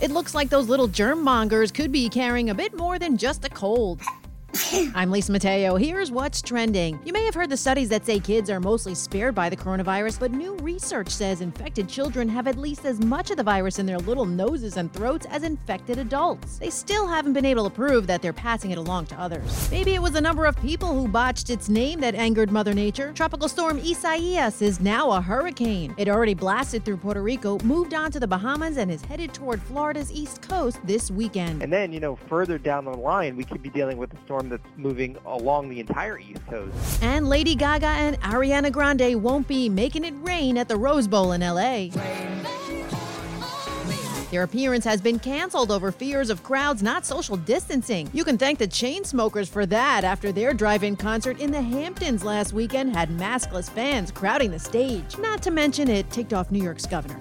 It looks like those little germ mongers could be carrying a bit more than just a cold. I'm Lisa Mateo. Here's what's trending. You may have heard the studies that say kids are mostly spared by the coronavirus, but new research says infected children have at least as much of the virus in their little noses and throats as infected adults. They still haven't been able to prove that they're passing it along to others. Maybe it was a number of people who botched its name that angered Mother Nature. Tropical storm Isaias is now a hurricane. It already blasted through Puerto Rico, moved on to the Bahamas, and is headed toward Florida's east coast this weekend. And then, you know, further down the line, we could be dealing with a storm that's moving along the entire East Coast. And Lady Gaga and Ariana Grande won't be making it rain at the Rose Bowl in LA. Their appearance has been canceled over fears of crowds not social distancing. You can thank the Chainsmokers for that after their drive in concert in the Hamptons last weekend had maskless fans crowding the stage. Not to mention, it ticked off New York's governor.